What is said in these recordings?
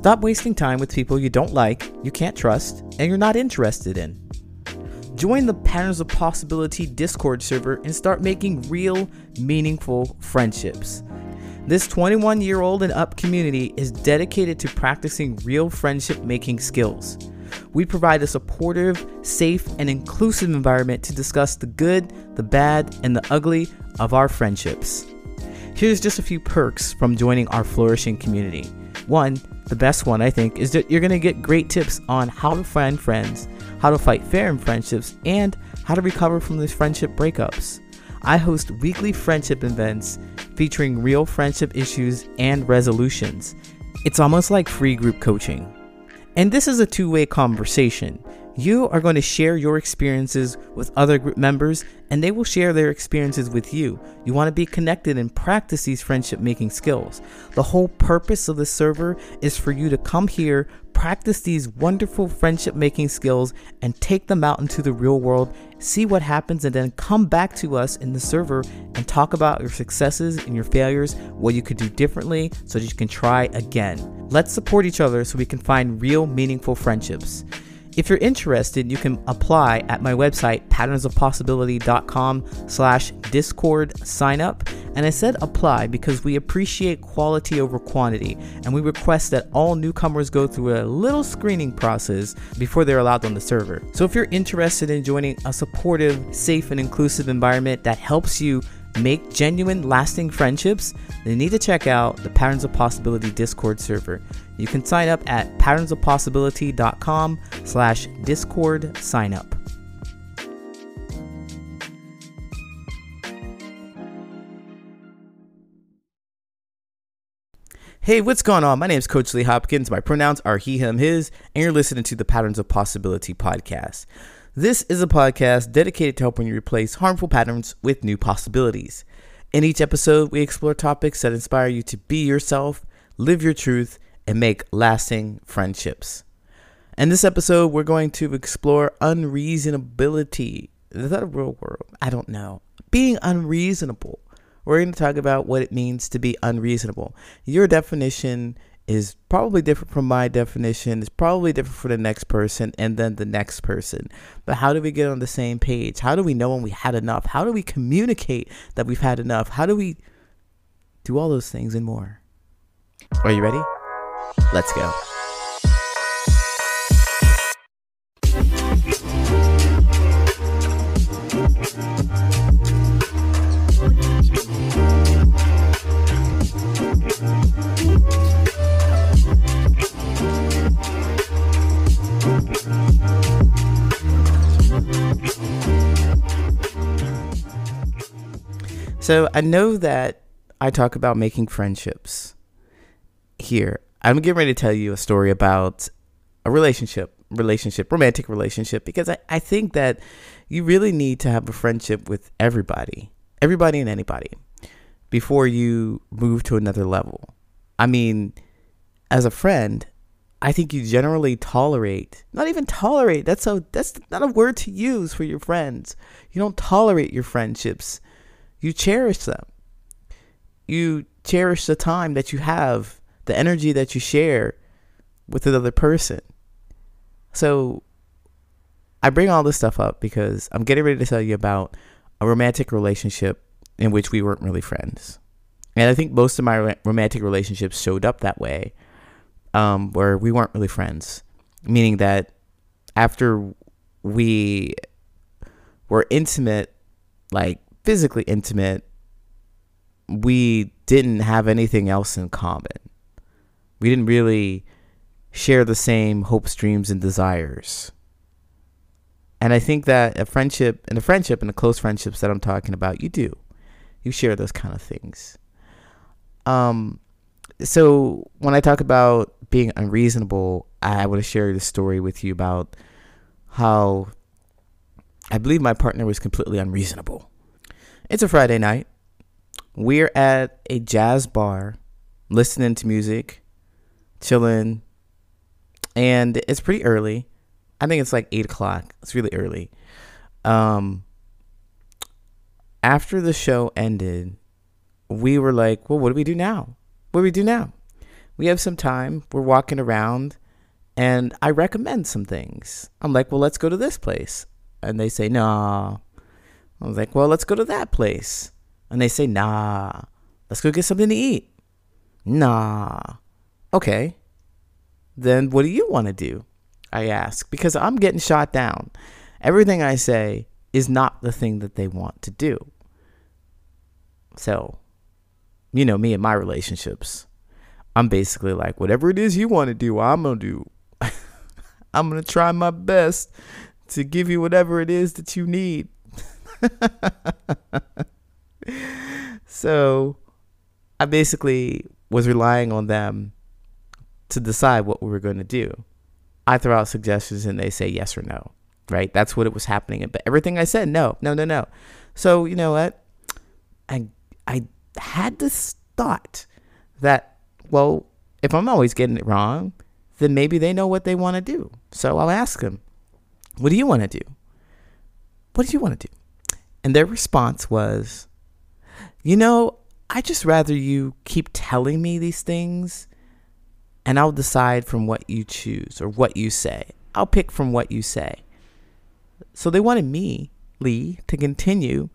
Stop wasting time with people you don't like, you can't trust, and you're not interested in. Join the Patterns of Possibility Discord server and start making real, meaningful friendships. This 21 year old and up community is dedicated to practicing real friendship making skills. We provide a supportive, safe, and inclusive environment to discuss the good, the bad, and the ugly of our friendships. Here's just a few perks from joining our flourishing community. One, the best one I think, is that you're going to get great tips on how to find friends, how to fight fair in friendships, and how to recover from these friendship breakups. I host weekly friendship events featuring real friendship issues and resolutions. It's almost like free group coaching. And this is a two way conversation. You are going to share your experiences with other group members, and they will share their experiences with you. You want to be connected and practice these friendship making skills. The whole purpose of the server is for you to come here, practice these wonderful friendship making skills, and take them out into the real world, see what happens, and then come back to us in the server and talk about your successes and your failures, what you could do differently so that you can try again. Let's support each other so we can find real, meaningful friendships. If you're interested, you can apply at my website, patternsofpossibility.com slash discord sign up. And I said apply because we appreciate quality over quantity, and we request that all newcomers go through a little screening process before they're allowed on the server. So if you're interested in joining a supportive, safe, and inclusive environment that helps you make genuine, lasting friendships, then you need to check out the Patterns of Possibility Discord server. You can sign up at patternsofpossibility.com slash discord sign up. Hey, what's going on? My name is Coach Lee Hopkins. My pronouns are he, him, his, and you're listening to the Patterns of Possibility podcast. This is a podcast dedicated to helping you replace harmful patterns with new possibilities. In each episode, we explore topics that inspire you to be yourself, live your truth, and make lasting friendships. In this episode, we're going to explore unreasonability. Is that a real word? I don't know. Being unreasonable. We're going to talk about what it means to be unreasonable. Your definition is probably different from my definition. It's probably different for the next person and then the next person. But how do we get on the same page? How do we know when we had enough? How do we communicate that we've had enough? How do we do all those things and more? Are you ready? Let's go. So I know that I talk about making friendships here. I'm getting ready to tell you a story about a relationship, relationship, romantic relationship, because I, I think that you really need to have a friendship with everybody, everybody and anybody, before you move to another level. I mean, as a friend, I think you generally tolerate, not even tolerate, that's a that's not a word to use for your friends. You don't tolerate your friendships you cherish them. You cherish the time that you have, the energy that you share with another person. So I bring all this stuff up because I'm getting ready to tell you about a romantic relationship in which we weren't really friends. And I think most of my romantic relationships showed up that way, um, where we weren't really friends. Meaning that after we were intimate, like physically intimate, we didn't have anything else in common. We didn't really share the same hopes, dreams, and desires. And I think that a friendship, and a friendship, and the close friendships that I'm talking about, you do. You share those kind of things. Um, so when I talk about being unreasonable, I want to share the story with you about how I believe my partner was completely unreasonable. It's a Friday night. We're at a jazz bar, listening to music, chilling, and it's pretty early. I think it's like eight o'clock. It's really early. Um, after the show ended, we were like, "Well, what do we do now? What do we do now?" we have some time. We're walking around and I recommend some things. I'm like, well, let's go to this place. And they say, nah. I was like, well, let's go to that place. And they say, nah. Let's go get something to eat. Nah. Okay. Then what do you want to do? I ask because I'm getting shot down. Everything I say is not the thing that they want to do. So, you know, me and my relationships, I'm basically like, whatever it is you want to do, I'm going to do. I'm going to try my best to give you whatever it is that you need. so, I basically was relying on them to decide what we were going to do. I throw out suggestions and they say yes or no, right? That's what it was happening. But everything I said, no, no, no, no. So, you know what? I, I had this thought that, well, if I'm always getting it wrong, then maybe they know what they want to do. So I'll ask them, what do you want to do? What do you want to do? And their response was, you know, I just rather you keep telling me these things and I'll decide from what you choose or what you say. I'll pick from what you say. So they wanted me, Lee, to continue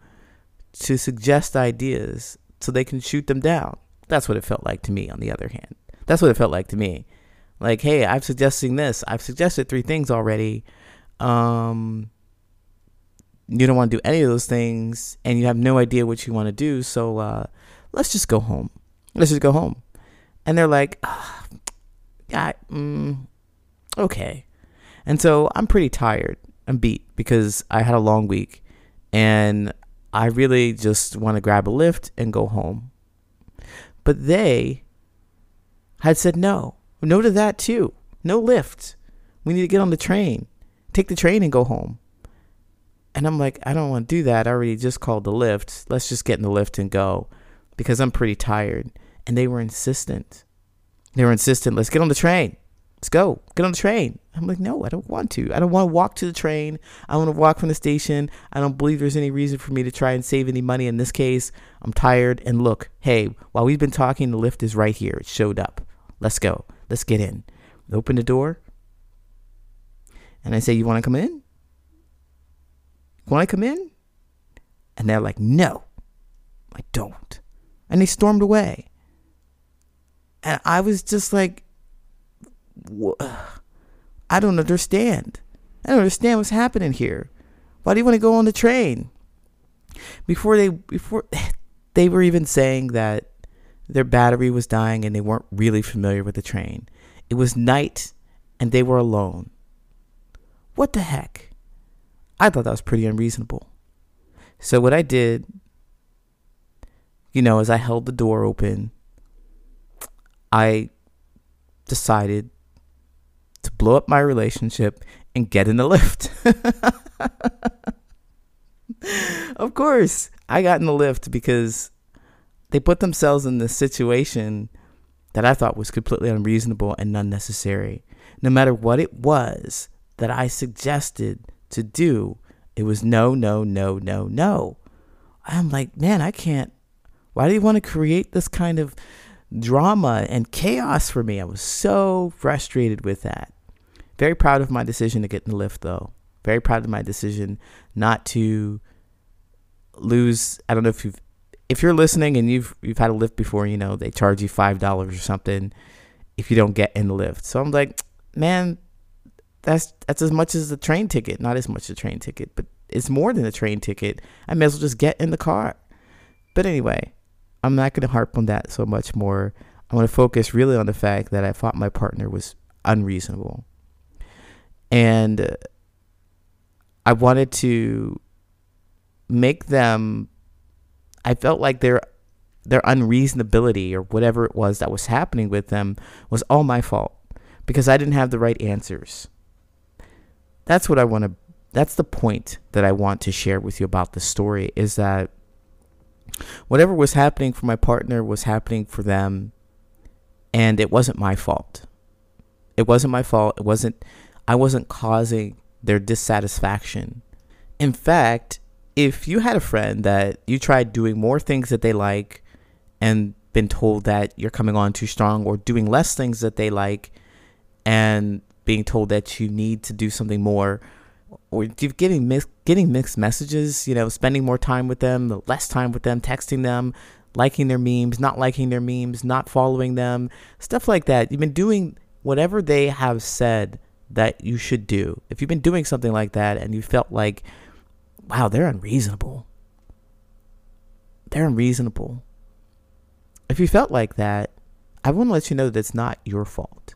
to suggest ideas so they can shoot them down. That's what it felt like to me, on the other hand. That's what it felt like to me. Like, hey, I'm suggesting this. I've suggested three things already. Um, you don't want to do any of those things, and you have no idea what you want to do. So uh, let's just go home. Let's just go home. And they're like, yeah, mm, okay. And so I'm pretty tired. I'm beat because I had a long week and I really just want to grab a Lyft and go home. But they had said no. No to that too. No Lyft. We need to get on the train. Take the train and go home. And I'm like, I don't want to do that. I already just called the Lyft. Let's just get in the Lyft and go because I'm pretty tired. And they were insistent. They were insistent, let's get on the train. Let's go. Get on the train. I'm like, no, I don't want to. I don't want to walk to the train. I want to walk from the station. I don't believe there's any reason for me to try and save any money in this case. I'm tired. And look, hey, while we've been talking, the Lyft is right here. It showed up. Let's go. Let's get in. open the door. And I say, You want to come in? Want to come in? And they're like, No, I don't. And they stormed away. And I was just like, I don't understand. I don't understand what's happening here. Why do you want to go on the train? Before they before they were even saying that their battery was dying and they weren't really familiar with the train. It was night and they were alone. What the heck? I thought that was pretty unreasonable. So what I did, you know, is I held the door open I decided to blow up my relationship and get in the Lyft. of course, I got in the Lyft because they put themselves in this situation that I thought was completely unreasonable and unnecessary. No matter what it was that I suggested to do, it was no, no, no, no, no. I'm like, man, I can't. Why do you want to create this kind of drama and chaos for me. I was so frustrated with that. Very proud of my decision to get in the Lyft, though. Very proud of my decision not to lose. I don't know if you've, if you're listening and you've you've had a Lyft before, you know they charge you five dollars or something if you don't get in the Lyft. So I'm like, man, that's that's as much as the train ticket. Not as much as the train ticket, but it's more than a train ticket. I may as well just get in the car. But anyway, I'm not going to harp on that so much more. I want to focus really on the fact that I thought my partner was unreasonable. And uh, I wanted to make them I felt like their their unreasonability or whatever it was that was happening with them was all my fault because I didn't have the right answers. That's what I want to that's the point that I want to share with you about the story is that whatever was happening for my partner was happening for them and it wasn't my fault. It wasn't my fault. It wasn't i wasn't causing their dissatisfaction. In fact if you had a friend that you tried doing more things that they like and been told that you're coming on too strong or doing less things that they like and being told that you need to do something more or getting getting mixed messages, you know, spending more time with them, less time with them, texting them, liking their memes, not liking their memes, not following them, stuff like that. You've been doing whatever they have said that you should do. If you've been doing something like that and you felt like, wow, they're unreasonable. They're unreasonable. If you felt like that, I want to let you know that it's not your fault.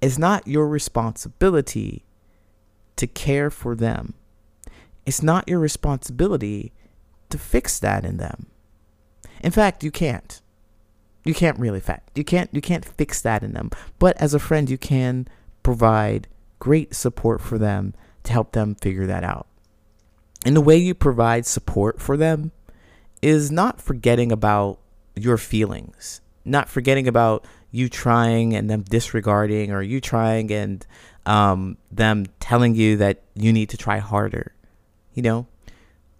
It's not your responsibility to care for them. It's not your responsibility to fix that in them. In fact, you can't. You can't really fact. You can't you can't fix that in them. But as a friend, you can provide great support for them to help them figure that out. And the way you provide support for them is not forgetting about your feelings, not forgetting about you trying and them disregarding, or you trying and um, them telling you that you need to try harder. You know,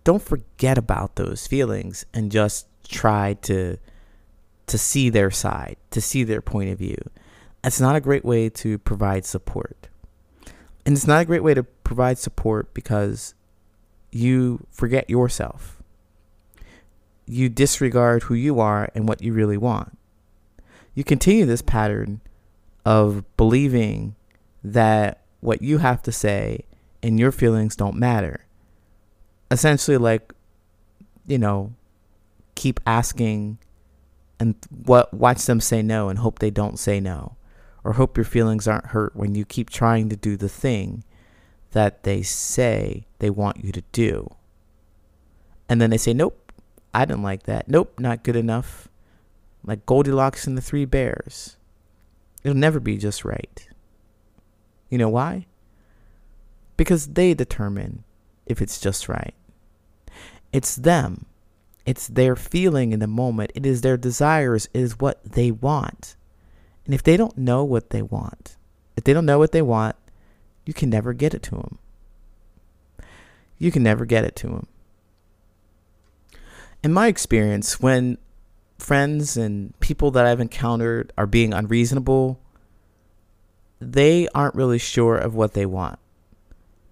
don't forget about those feelings and just try to to see their side, to see their point of view. That's not a great way to provide support. And it's not a great way to provide support because you forget yourself. You disregard who you are and what you really want. You continue this pattern of believing that what you have to say and your feelings don't matter. Essentially, like, you know, keep asking and what watch them say no and hope they don't say no or hope your feelings aren't hurt when you keep trying to do the thing that they say they want you to do. And then they say, Nope, I didn't like that. Nope, not good enough. Like Goldilocks and the Three Bears. It'll never be just right. You know why? Because they determine if it's just right. It's them. It's their feeling in the moment. It is their desires. It is what they want. And if they don't know what they want, if they don't know what they want, you can never get it to them. You can never get it to them. In my experience, when friends and people that I've encountered are being unreasonable, they aren't really sure of what they want.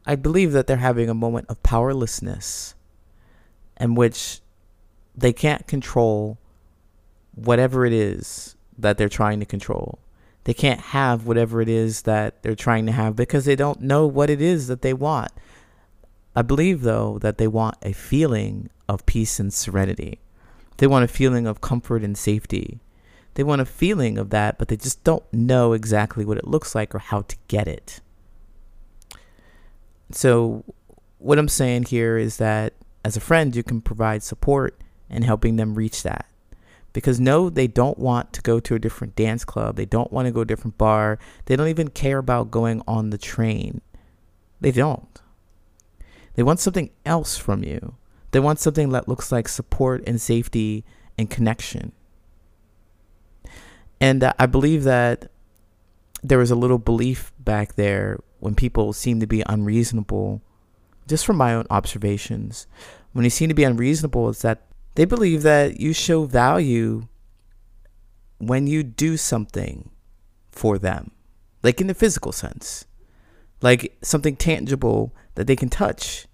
I believe that they're having a moment of powerlessness in which they can't control whatever it is that they're trying to control. They can't have whatever it is that they're trying to have because they don't know what it is that they want. I believe, though, that they want a feeling of peace and serenity. They want a feeling of comfort and safety. They want a feeling of that, but they just don't know exactly what it looks like or how to get it. So, what I'm saying here is that as a friend, you can provide support and helping them reach that. Because no, they don't want to go to a different dance club. They don't want to go to a different bar. They don't even care about going on the train. They don't. They want something else from you. They want something that looks like support and safety and connection. And uh, I believe that there was a little belief back there when people seem to be unreasonable, just from my own observations. When they seem to be unreasonable, it's that they believe that you show value when you do something for them, like in the physical sense, like something tangible that they can touch.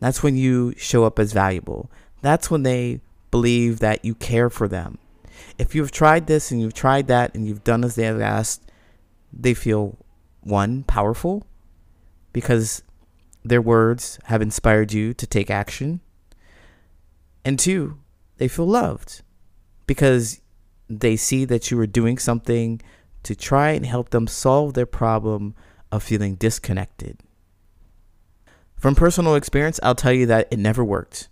That's when you show up as valuable. That's when they believe that you care for them if you've tried this and you've tried that and you've done as they have asked, they feel one, powerful because their words have inspired you to take action. And two, they feel loved because they see that you are doing something to try and help them solve their problem of feeling disconnected. From personal experience, I'll tell you that it never worked.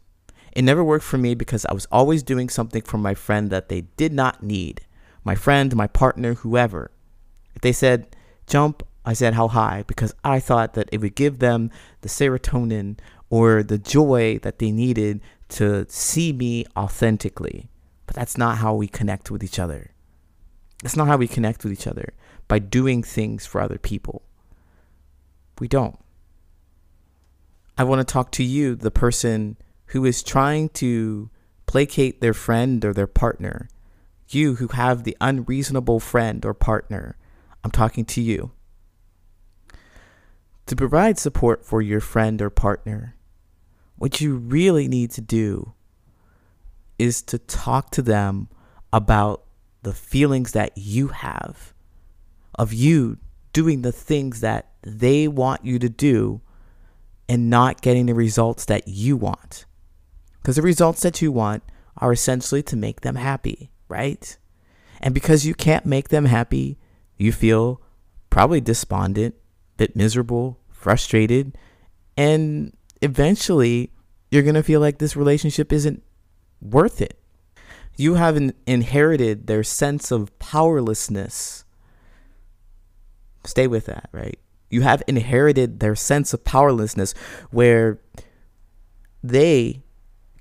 It never worked for me because I was always doing something for my friend that they did not need. My friend, my partner, whoever. If they said jump, I said how high because I thought that it would give them the serotonin or the joy that they needed to see me authentically. But that's not how we connect with each other. That's not how we connect with each other by doing things for other people. We don't. I want to talk to you, the person who is trying to placate their friend or their partner, You who have the unreasonable friend or partner, I'm talking to you. To provide support for your friend or partner, what you really need to do is to talk to them about the feelings that you have of you doing the things that they want you to do and not getting the results that you want. Because the results that you want are essentially to make them happy, right? And because you can't make them happy, you feel probably despondent, bit miserable, frustrated, and eventually you're going to feel like this relationship isn't worth it. You have inherited their sense of powerlessness. Stay with that, right? You have inherited their sense of powerlessness where they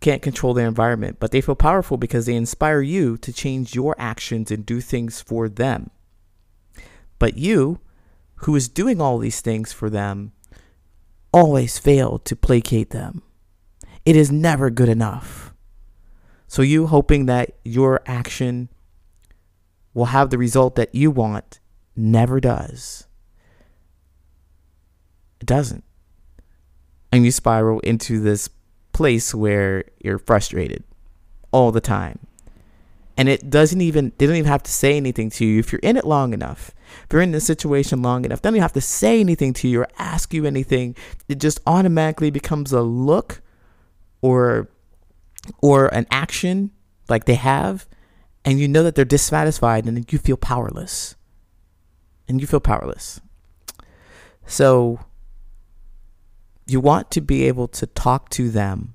can't control their environment, but they feel powerful because they inspire you to change your actions and do things for them. But you, who is doing all these things for them, always fail to placate them. It is never good enough. So, you hoping that your action will have the result that you want never does. It doesn't. And you spiral into this place where you're frustrated all the time. And it doesn't even, they don't even have to say anything to you. If you're in it long enough, if you're in this situation long enough, they don't even have to say anything to you or ask you anything. It just automatically becomes a look or or an action like they have and you know that they're dissatisfied and you feel powerless and you feel powerless so you want to be able to talk to them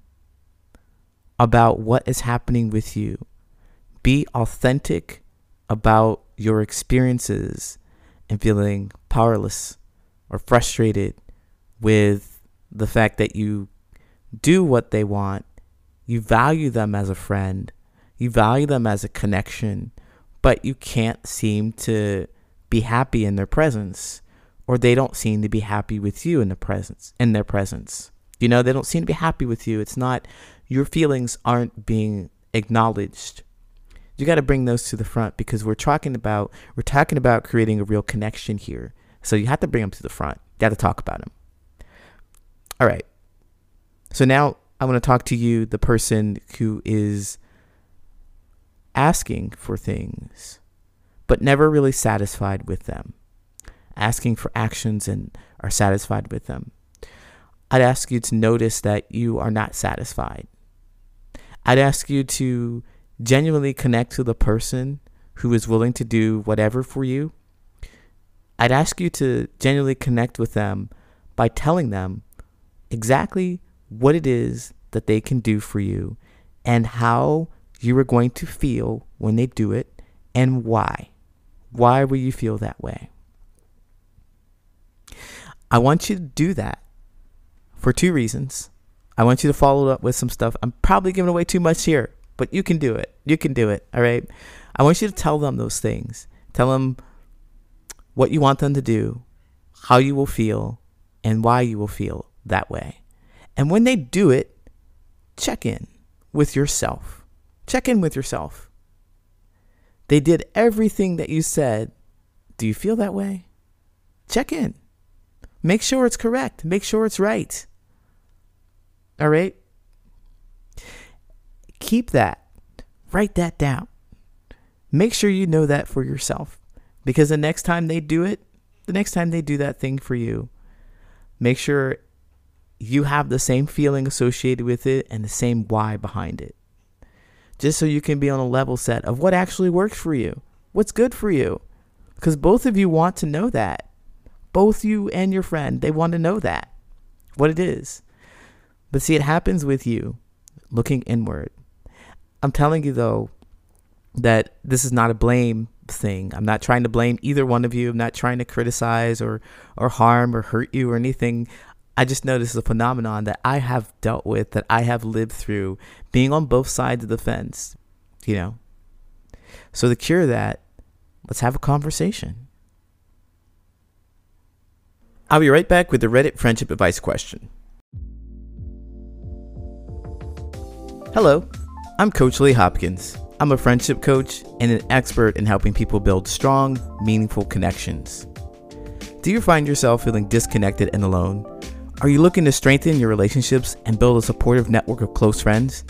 about what is happening with you. Be authentic about your experiences and feeling powerless or frustrated with the fact that you do what they want. You value them as a friend, you value them as a connection, but you can't seem to be happy in their presence or they don't seem to be happy with you in the presence in their presence. You know, they don't seem to be happy with you. It's not your feelings aren't being acknowledged. You got to bring those to the front because we're talking about we're talking about creating a real connection here. So you have to bring them to the front. You got to talk about them. All right. So now I want to talk to you, the person who is asking for things, but never really satisfied with them asking for actions and are satisfied with them. I'd ask you to notice that you are not satisfied. I'd ask you to genuinely connect to the person who is willing to do whatever for you. I'd ask you to genuinely connect with them by telling them exactly what it is that they can do for you and how you are going to feel when they do it and why. Why will you feel that way? I want you to do that for two reasons. I want you to follow up with some stuff. I'm probably giving away too much here, but you can do it. You can do it. All right. I want you to tell them those things. Tell them what you want them to do, how you will feel, and why you will feel that way. And when they do it, check in with yourself. Check in with yourself. They did everything that you said. Do you feel that way? Check in. Make sure it's correct. Make sure it's right. All right? Keep that. Write that down. Make sure you know that for yourself. Because the next time they do it, the next time they do that thing for you, make sure you have the same feeling associated with it and the same why behind it. Just so you can be on a level set of what actually works for you, what's good for you. Because both of you want to know that both you and your friend, they want to know that, what it is. But see, it happens with you looking inward. I'm telling you, though, that this is not a blame thing. I'm not trying to blame either one of you. I'm not trying to criticize or, or harm or hurt you or anything. I just know this is a phenomenon that I have dealt with, that I have lived through, being on both sides of the fence, you know. So to cure that, let's have a conversation. I'll be right back with the Reddit friendship advice question. Hello, I'm Coach Lee Hopkins, I'm a friendship coach and an expert in helping people build strong, meaningful connections. Do you find yourself feeling disconnected and alone? Are you looking to strengthen your relationships and build a supportive network of close friends?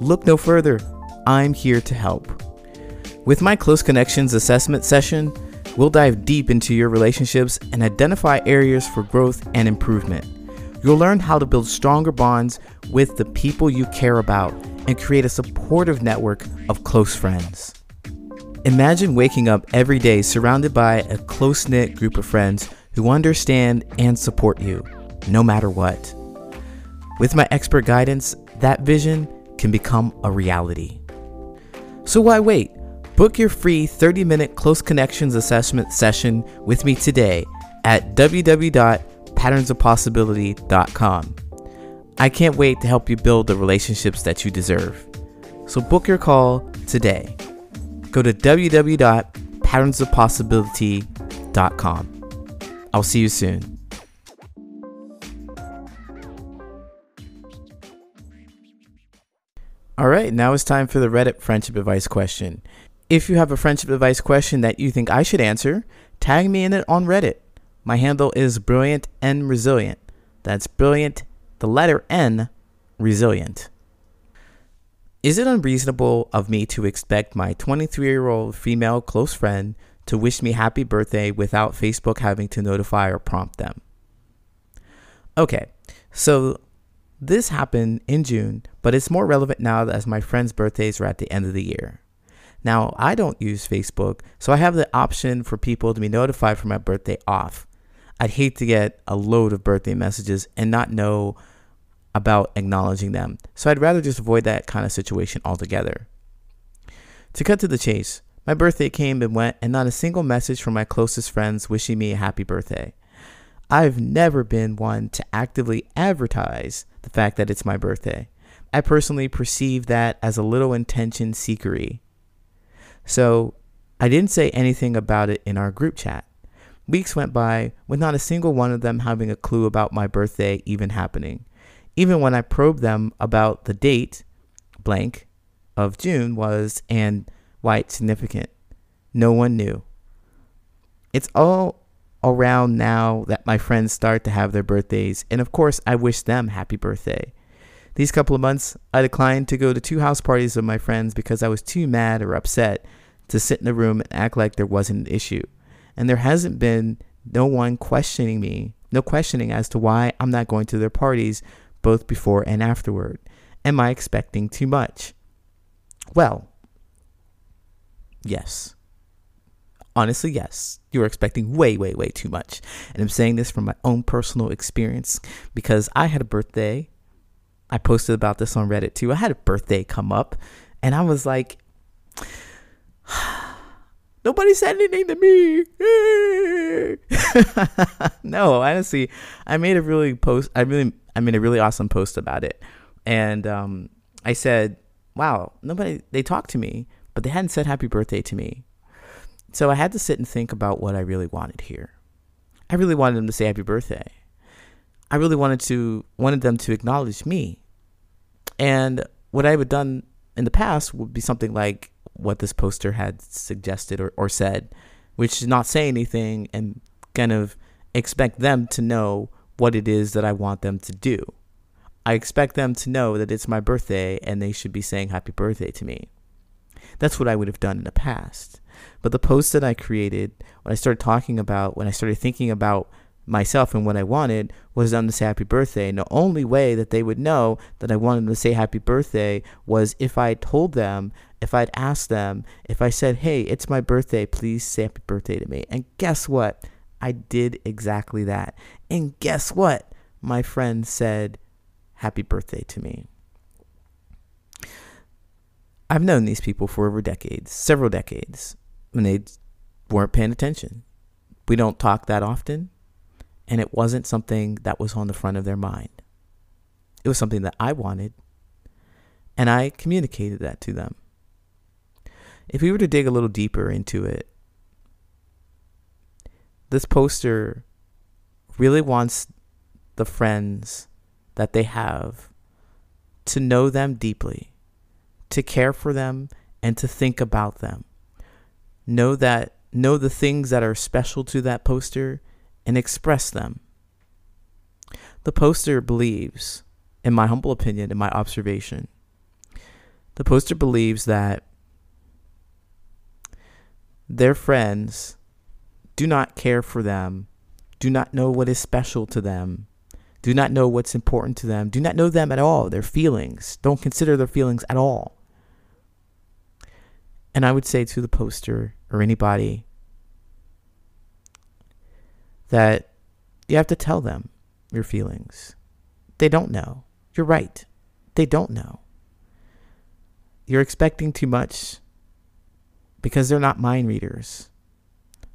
Look no further. I'm here to help. With my Close Connections assessment session, we'll dive deep into your relationships and identify areas for growth and improvement. You'll learn how to build stronger bonds with the people you care about and create a supportive network of close friends. Imagine waking up every day surrounded by a close knit group of friends who understand and support you, no matter what. With my expert guidance, that vision can become a reality. So why wait? Book your free 30 minute Close Connections assessment session with me today at www.patternsofpossibility.com. I can't wait to help you build the relationships that you deserve. So book your call today. Go to www.patternsofpossibility.com. I'll see you soon. All right, now it's time for the Reddit friendship advice question. If you have a friendship advice question that you think I should answer, tag me in it on Reddit. My handle is brilliant and resilient. That's brilliant the letter N, resilient. Is it unreasonable of me to expect my 23 year old female close friend to wish me happy birthday without Facebook having to notify or prompt them? Okay, so this happened in June, but it's more relevant now as my friends' birthdays are at the end of the year. Now, I don't use Facebook, so I have the option for people to be notified for my birthday off. I'd hate to get a load of birthday messages and not know about acknowledging them. So I'd rather just avoid that kind of situation altogether. To cut to the chase, my birthday came and went, and not a single message from my closest friends wishing me a happy birthday. I've never been one to actively advertise the fact that it's my birthday. I personally perceive that as a little intention seekery. So I didn't say anything about it in our group chat. Weeks went by with not a single one of them having a clue about my birthday even happening. Even when I probed them about the date, blank, of June was and why it's significant, no one knew. It's all around now that my friends start to have their birthdays, and of course, I wish them happy birthday. These couple of months, I declined to go to two house parties of my friends because I was too mad or upset to sit in a room and act like there wasn't an issue and there hasn't been no one questioning me, no questioning as to why I'm not going to their parties both before and afterward. Am I expecting too much? Well, yes. Honestly, yes. You're expecting way, way, way too much. And I'm saying this from my own personal experience because I had a birthday. I posted about this on Reddit too. I had a birthday come up and I was like, Nobody said anything to me. no, honestly, I made a really post. I really, I made a really awesome post about it, and um, I said, "Wow, nobody. They talked to me, but they hadn't said happy birthday to me." So I had to sit and think about what I really wanted here. I really wanted them to say happy birthday. I really wanted to wanted them to acknowledge me. And what I would done in the past would be something like what this poster had suggested or, or said, which is not say anything and kind of expect them to know what it is that I want them to do. I expect them to know that it's my birthday and they should be saying happy birthday to me. That's what I would have done in the past. But the post that I created, when I started talking about, when I started thinking about myself and what I wanted was to say happy birthday. And the only way that they would know that I wanted to say happy birthday was if I told them, if I'd asked them, if I said, hey, it's my birthday, please say happy birthday to me. And guess what? I did exactly that. And guess what? My friend said happy birthday to me. I've known these people for over decades, several decades, and they weren't paying attention. We don't talk that often and it wasn't something that was on the front of their mind. It was something that I wanted, and I communicated that to them. If we were to dig a little deeper into it, this poster really wants the friends that they have to know them deeply, to care for them, and to think about them. Know that know the things that are special to that poster and express them. The poster believes, in my humble opinion, in my observation, the poster believes that their friends do not care for them, do not know what is special to them, do not know what's important to them, do not know them at all, their feelings, don't consider their feelings at all. And I would say to the poster or anybody that you have to tell them your feelings. They don't know. You're right. They don't know. You're expecting too much because they're not mind readers.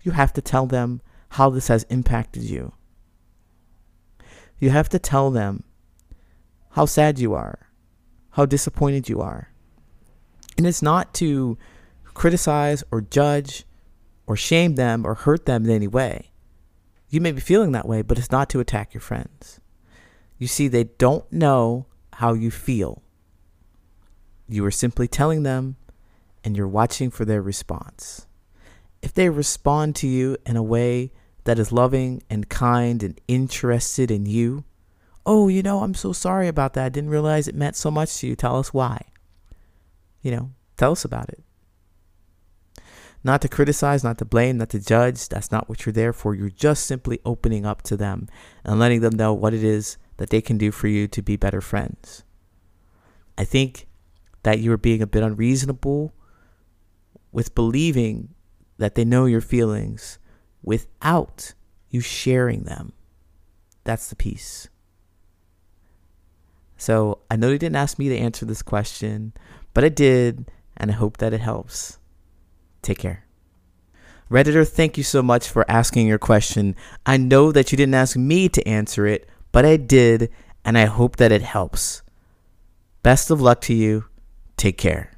You have to tell them how this has impacted you. You have to tell them how sad you are, how disappointed you are. And it's not to criticize or judge or shame them or hurt them in any way. You may be feeling that way, but it's not to attack your friends. You see, they don't know how you feel. You are simply telling them and you're watching for their response. If they respond to you in a way that is loving and kind and interested in you, oh, you know, I'm so sorry about that. I didn't realize it meant so much to you. Tell us why. You know, tell us about it. Not to criticize, not to blame, not to judge. That's not what you're there for. You're just simply opening up to them and letting them know what it is that they can do for you to be better friends. I think that you're being a bit unreasonable with believing that they know your feelings without you sharing them. That's the piece. So I know you didn't ask me to answer this question, but I did, and I hope that it helps. Take care. Redditor, thank you so much for asking your question. I know that you didn't ask me to answer it, but I did, and I hope that it helps. Best of luck to you. Take care.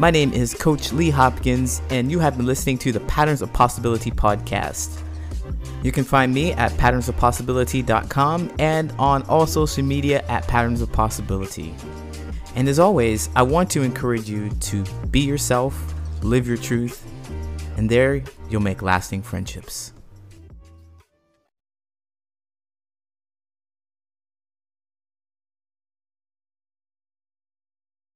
My name is Coach Lee Hopkins, and you have been listening to the Patterns of Possibility podcast. You can find me at patternsofpossibility.com and on all social media at Patterns of Possibility. And as always, I want to encourage you to be yourself, live your truth, and there you'll make lasting friendships.